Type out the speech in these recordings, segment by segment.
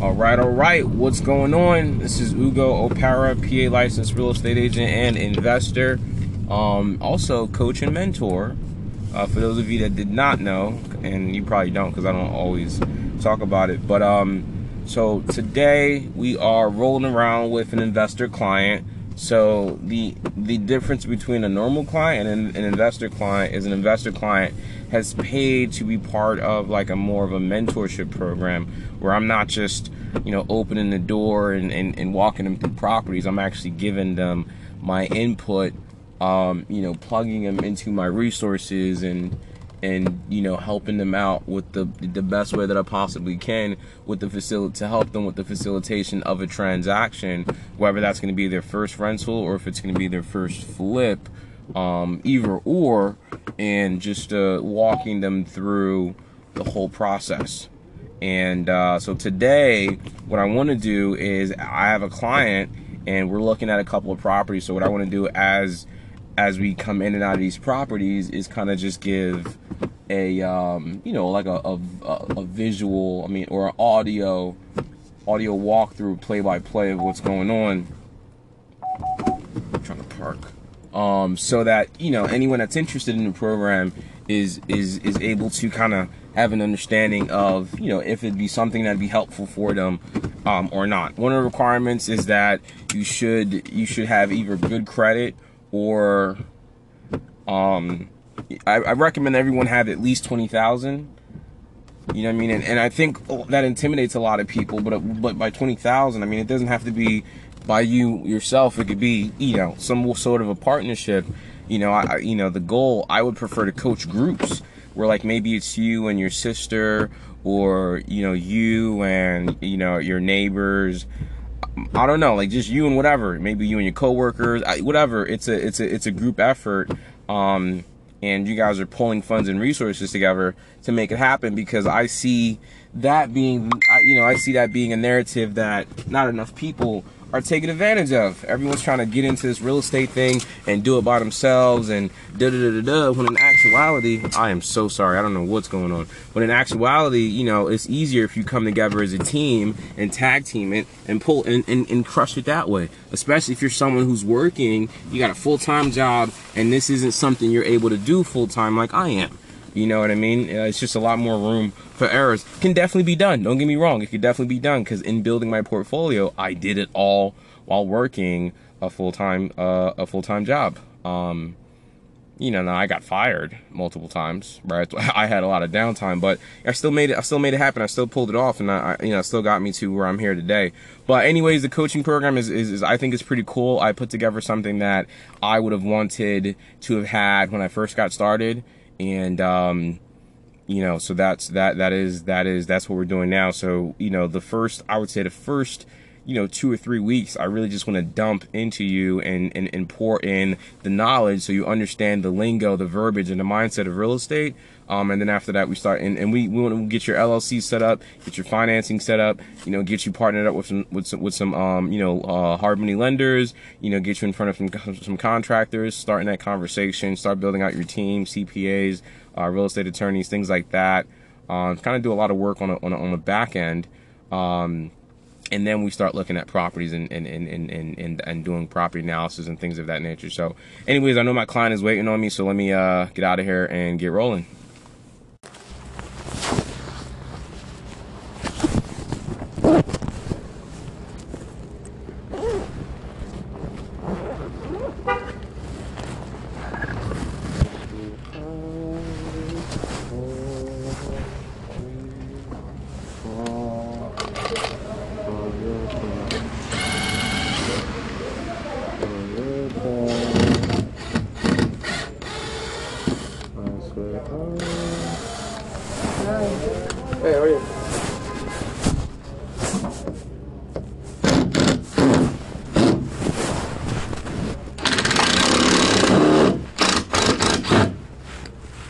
All right, all right. What's going on? This is Ugo Opara, PA licensed real estate agent and investor. Um, also, coach and mentor. Uh, for those of you that did not know, and you probably don't because I don't always talk about it. But um, so today we are rolling around with an investor client. So the the difference between a normal client and an, investor client is an investor client has paid to be part of like a more of a mentorship program where I'm not just, you know, opening the door and, and, and walking them through properties. I'm actually giving them my input, um, you know, plugging them into my resources and and you know helping them out with the the best way that I possibly can with the facility to help them with the facilitation of a transaction, whether that's going to be their first rental or if it's going to be their first flip um, either or, and just uh, walking them through the whole process. And uh, so today, what I want to do is I have a client, and we're looking at a couple of properties. So what I want to do as as we come in and out of these properties is kind of just give a um, you know like a, a, a visual, I mean, or an audio audio walkthrough, play by play of what's going on. I'm trying to park um, so that you know anyone that's interested in the program is is is able to kind of have an understanding of you know if it'd be something that'd be helpful for them um, or not. One of the requirements is that you should you should have either good credit or um, I, I recommend everyone have at least twenty thousand. You know what I mean? And, and I think that intimidates a lot of people. But but by twenty thousand, I mean it doesn't have to be by you yourself. It could be, you know, some sort of a partnership. You know, I, you know, the goal, I would prefer to coach groups where like maybe it's you and your sister or, you know, you and, you know, your neighbors. I don't know, like just you and whatever, maybe you and your coworkers, whatever. It's a, it's a, it's a group effort. Um, and you guys are pulling funds and resources together to make it happen because I see that being, you know, I see that being a narrative that not enough people are taken advantage of. Everyone's trying to get into this real estate thing and do it by themselves and da da da da. When in actuality, I am so sorry. I don't know what's going on. But in actuality, you know, it's easier if you come together as a team and tag team it and pull and, and, and crush it that way. Especially if you're someone who's working, you got a full time job, and this isn't something you're able to do full time like I am. You know what I mean? Uh, it's just a lot more room for errors. Can definitely be done. Don't get me wrong. It could definitely be done because in building my portfolio, I did it all while working a full time uh, a full time job. Um, you know, now I got fired multiple times, right? I had a lot of downtime, but I still made it. I still made it happen. I still pulled it off, and I, you know, still got me to where I'm here today. But anyways, the coaching program is, is, is I think is pretty cool. I put together something that I would have wanted to have had when I first got started and um, you know, so that's that that is that is that's what we're doing now. So you know, the first I would say the first you know two or three weeks i really just want to dump into you and, and and pour in the knowledge so you understand the lingo the verbiage and the mindset of real estate. Um, and then after that we start and, and we, we want to get your llc set up get your financing set up you know get you partnered up with some with some, with some um, you know uh, hard money lenders you know get you in front of some some contractors starting that conversation start building out your team cpas uh, real estate attorneys things like that. Um, kind of do a lot of work on a, on a, on the back end. Um, and then we start looking at properties and and, and, and, and, and doing property analysis and things of that nature. So anyways, I know my client is waiting on me, so let me uh, get out of here and get rolling. Hey, how are you?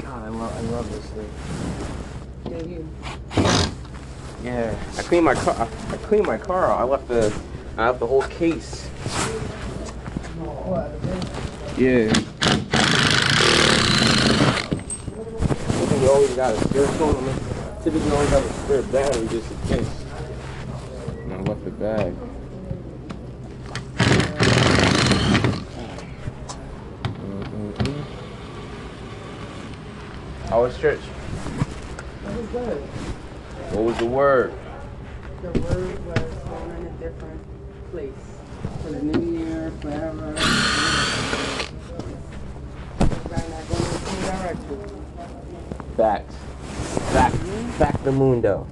God, I love, I love this thing. Yeah, you. Yeah, I cleaned my car. I cleaned my car. I left the, I left the whole case. Yeah. We always got a spare phone. Typically, always have a spare battery just in case. bag. Mm-mm-mm. How was church? It was good. What was the word? The word was going in a different place. For the new year, forever. Right now, going in the same direction. Facts. Fact. Fact the mundo.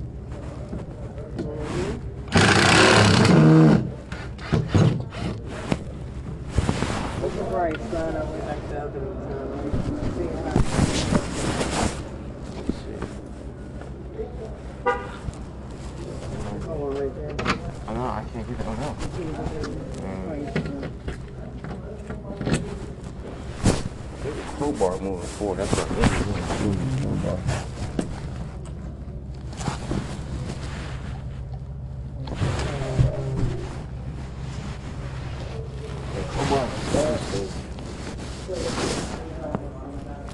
Look at right side of it like the other one. See how- Oh, right there. I know, I can't get that one out. Right. There's a crowbar moving forward. That's what it is. Moving crowbar. The crowbar is-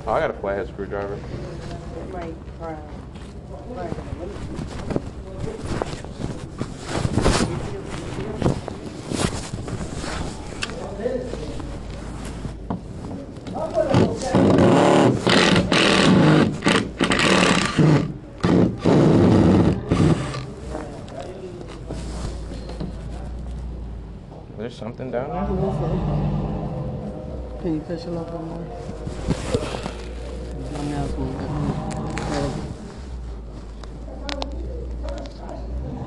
Oh, I got a flathead screwdriver. It might cry. Right. There's something down there. Can you push a little bit more? My nails won't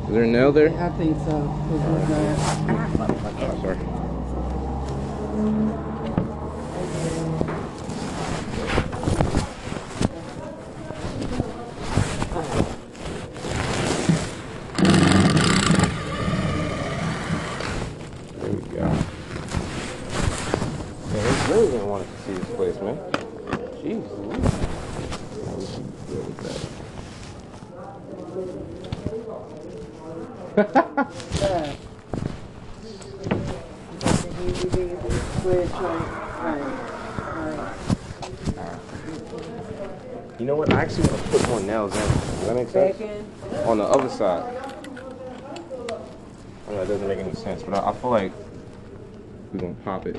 Is there a nail there? I think so. It's not bad. Oh, sorry. There we go. Man, they really didn't want us to see this place, man. Jeez. Louise. Yeah, we should deal with that. Yeah. Square joint. Right. Right. You know what? I actually want to put more nails in. Does that make sense? On the other side. I know that doesn't make any sense, but I, I feel like we're gonna pop it.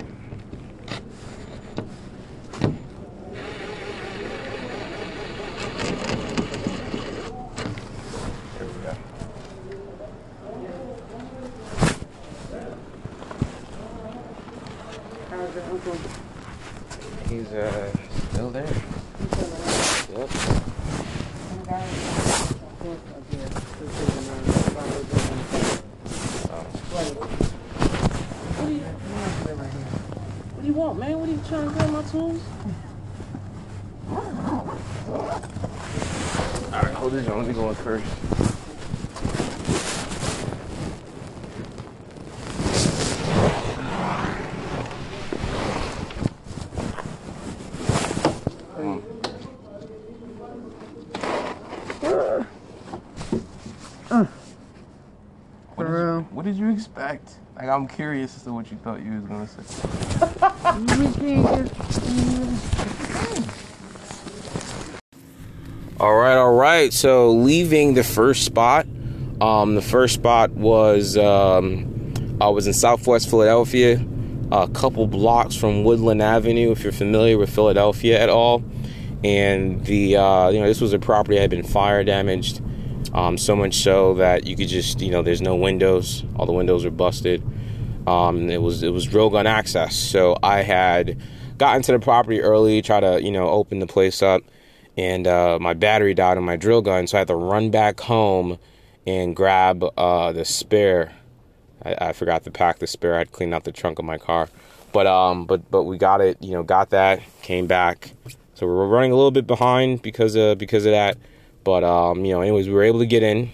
There we go. How's your uncle? He's uh still there. Yep. What do you, what do you want, man? What are you trying to grab my tools? All right, hold this on. Let me go in first. Mm. What did, you, real. what did you expect? Like, I'm curious as to what you thought you was gonna say. All right, all right. So leaving the first spot, um, the first spot was um, I was in Southwest Philadelphia, a couple blocks from Woodland Avenue. If you're familiar with Philadelphia at all, and the uh, you know this was a property that had been fire damaged, um, so much so that you could just you know there's no windows, all the windows are busted. Um, it was it was drill gun access, so I had gotten to the property early, try to you know open the place up and uh, my battery died on my drill gun, so I had to run back home and grab uh, the spare. I, I forgot to pack the spare. I'd cleaned out the trunk of my car, but um, but but we got it. You know, got that. Came back, so we were running a little bit behind because of because of that. But um, you know, anyways, we were able to get in.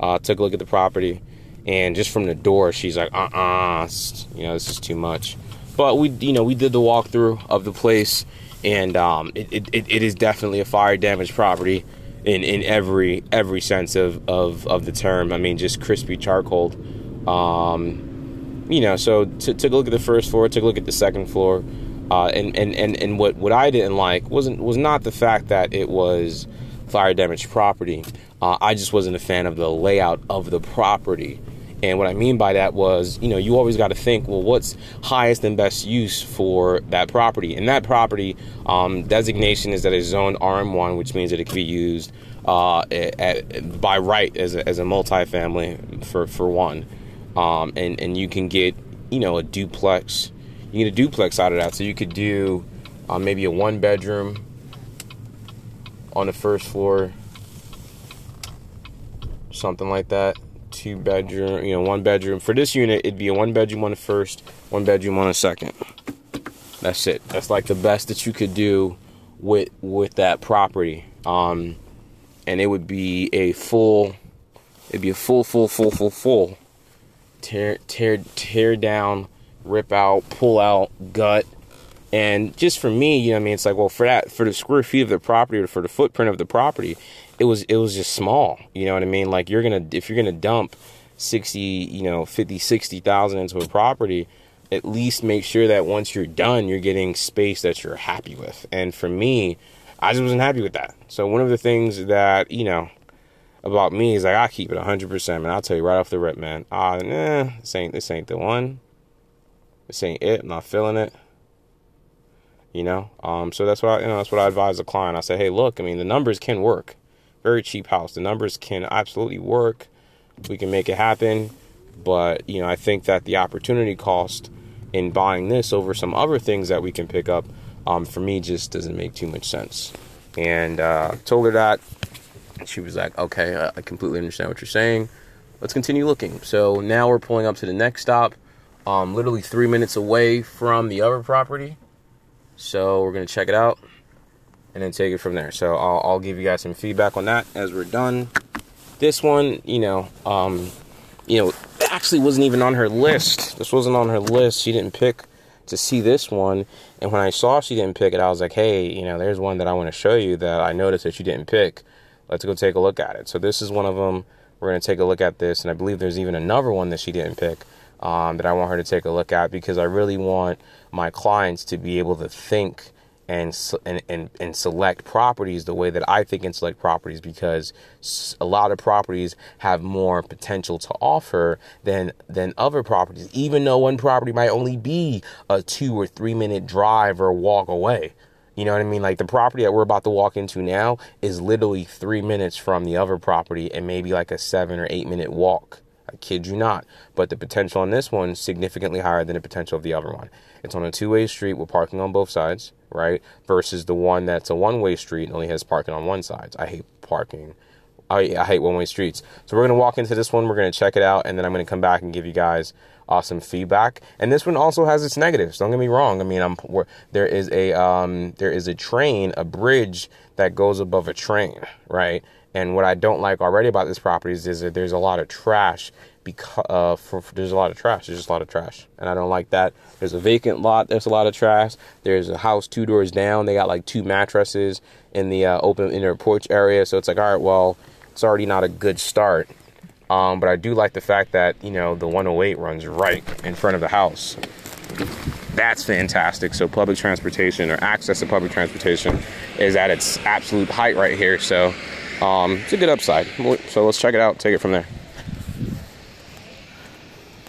Uh, took a look at the property, and just from the door, she's like, uh, uh you know, this is too much. But we, you know, we did the walkthrough of the place and um, it, it, it is definitely a fire damaged property in, in every every sense of, of, of the term. I mean, just crispy charcoal. Um, you know, so t- took a look at the first floor, took a look at the second floor, uh, and, and, and, and what, what I didn't like wasn't was not the fact that it was fire damaged property. Uh, I just wasn't a fan of the layout of the property And what I mean by that was, you know, you always got to think, well, what's highest and best use for that property? And that property um, designation is that it's zoned RM1, which means that it can be used uh, at, by right as a, as a multifamily for, for one. Um, and, and you can get, you know, a duplex. You get a duplex out of that. So you could do uh, maybe a one bedroom on the first floor, something like that two bedroom, you know, one bedroom. For this unit, it'd be a one bedroom on the first, one bedroom on the second. That's it. That's like the best that you could do with with that property. Um, and it would be a full, it'd be a full, full, full, full, full tear, tear, tear down, rip out, pull out, gut. And just for me, you know, I mean, it's like, well, for that, for the square feet of the property or for the footprint of the property, it was it was just small. You know what I mean? Like you're gonna if you're gonna dump 60, you know, 50, 60,000 into a property, at least make sure that once you're done, you're getting space that you're happy with. And for me, I just wasn't happy with that. So one of the things that, you know, about me is like I keep it 100%, man. I'll tell you right off the rip, man. Ah, nah, this ain't this ain't the one. This ain't it. I'm not feeling it. You know, um, so that's what I, you know, that's what I advise the client. I say, hey, look, I mean, the numbers can work very cheap house. The numbers can absolutely work. We can make it happen. But, you know, I think that the opportunity cost in buying this over some other things that we can pick up, um, for me, just doesn't make too much sense. And uh, told her that. She was like, okay, I completely understand what you're saying. Let's continue looking. So now we're pulling up to the next stop, um, literally three minutes away from the other property. So we're going to check it out and then take it from there. So I'll, I'll give you guys some feedback on that as we're done. This one, you know, um, you know, actually wasn't even on her list. This wasn't on her list. She didn't pick to see this one. And when I saw she didn't pick it, I was like, hey, you know, there's one that I want to show you that I noticed that you didn't pick. Let's go take a look at it. So this is one of them. We're going to take a look at this. And I believe there's even another one that she didn't pick um, that I want her to take a look at because I really want my clients to be able to think and, and, and, and select properties the way that I think and select properties because a lot of properties have more potential to offer than than other properties even though one property might only be a 2 or 3 minute drive or walk away you know what I mean? Like the property that we're about to walk into now is literally three minutes from the other property and maybe like a seven or eight minute walk. I kid you not. But the potential on this one is significantly higher than the potential of the other one. It's on a two way street with parking on both sides right? Versus the one that's a one way street and only has parking on one side. I hate parking. I, I hate one way streets. So we're going to walk into this one, we're going to check it out, and then I'm going to come back and give you guys awesome feedback. And this one also has its negatives. Don't get me wrong. I mean, I'm there is a um, there is a train, a bridge that goes above a train, right? And what I don't like already about this property is, is that there's a lot of trash because uh, for, for, there's a lot of trash. There's just a lot of trash, and I don't like that. There's a vacant lot. There's a lot of trash. There's a house two doors down. They got like two mattresses in the uh, open in their porch area. So it's like, all right, well, it's already not a good start. Um, but I do like the fact that you know the 108 runs right in front of the house. That's fantastic. So public transportation or access to public transportation is at its absolute height right here. So um, it's a good upside. So let's check it out. Take it from there.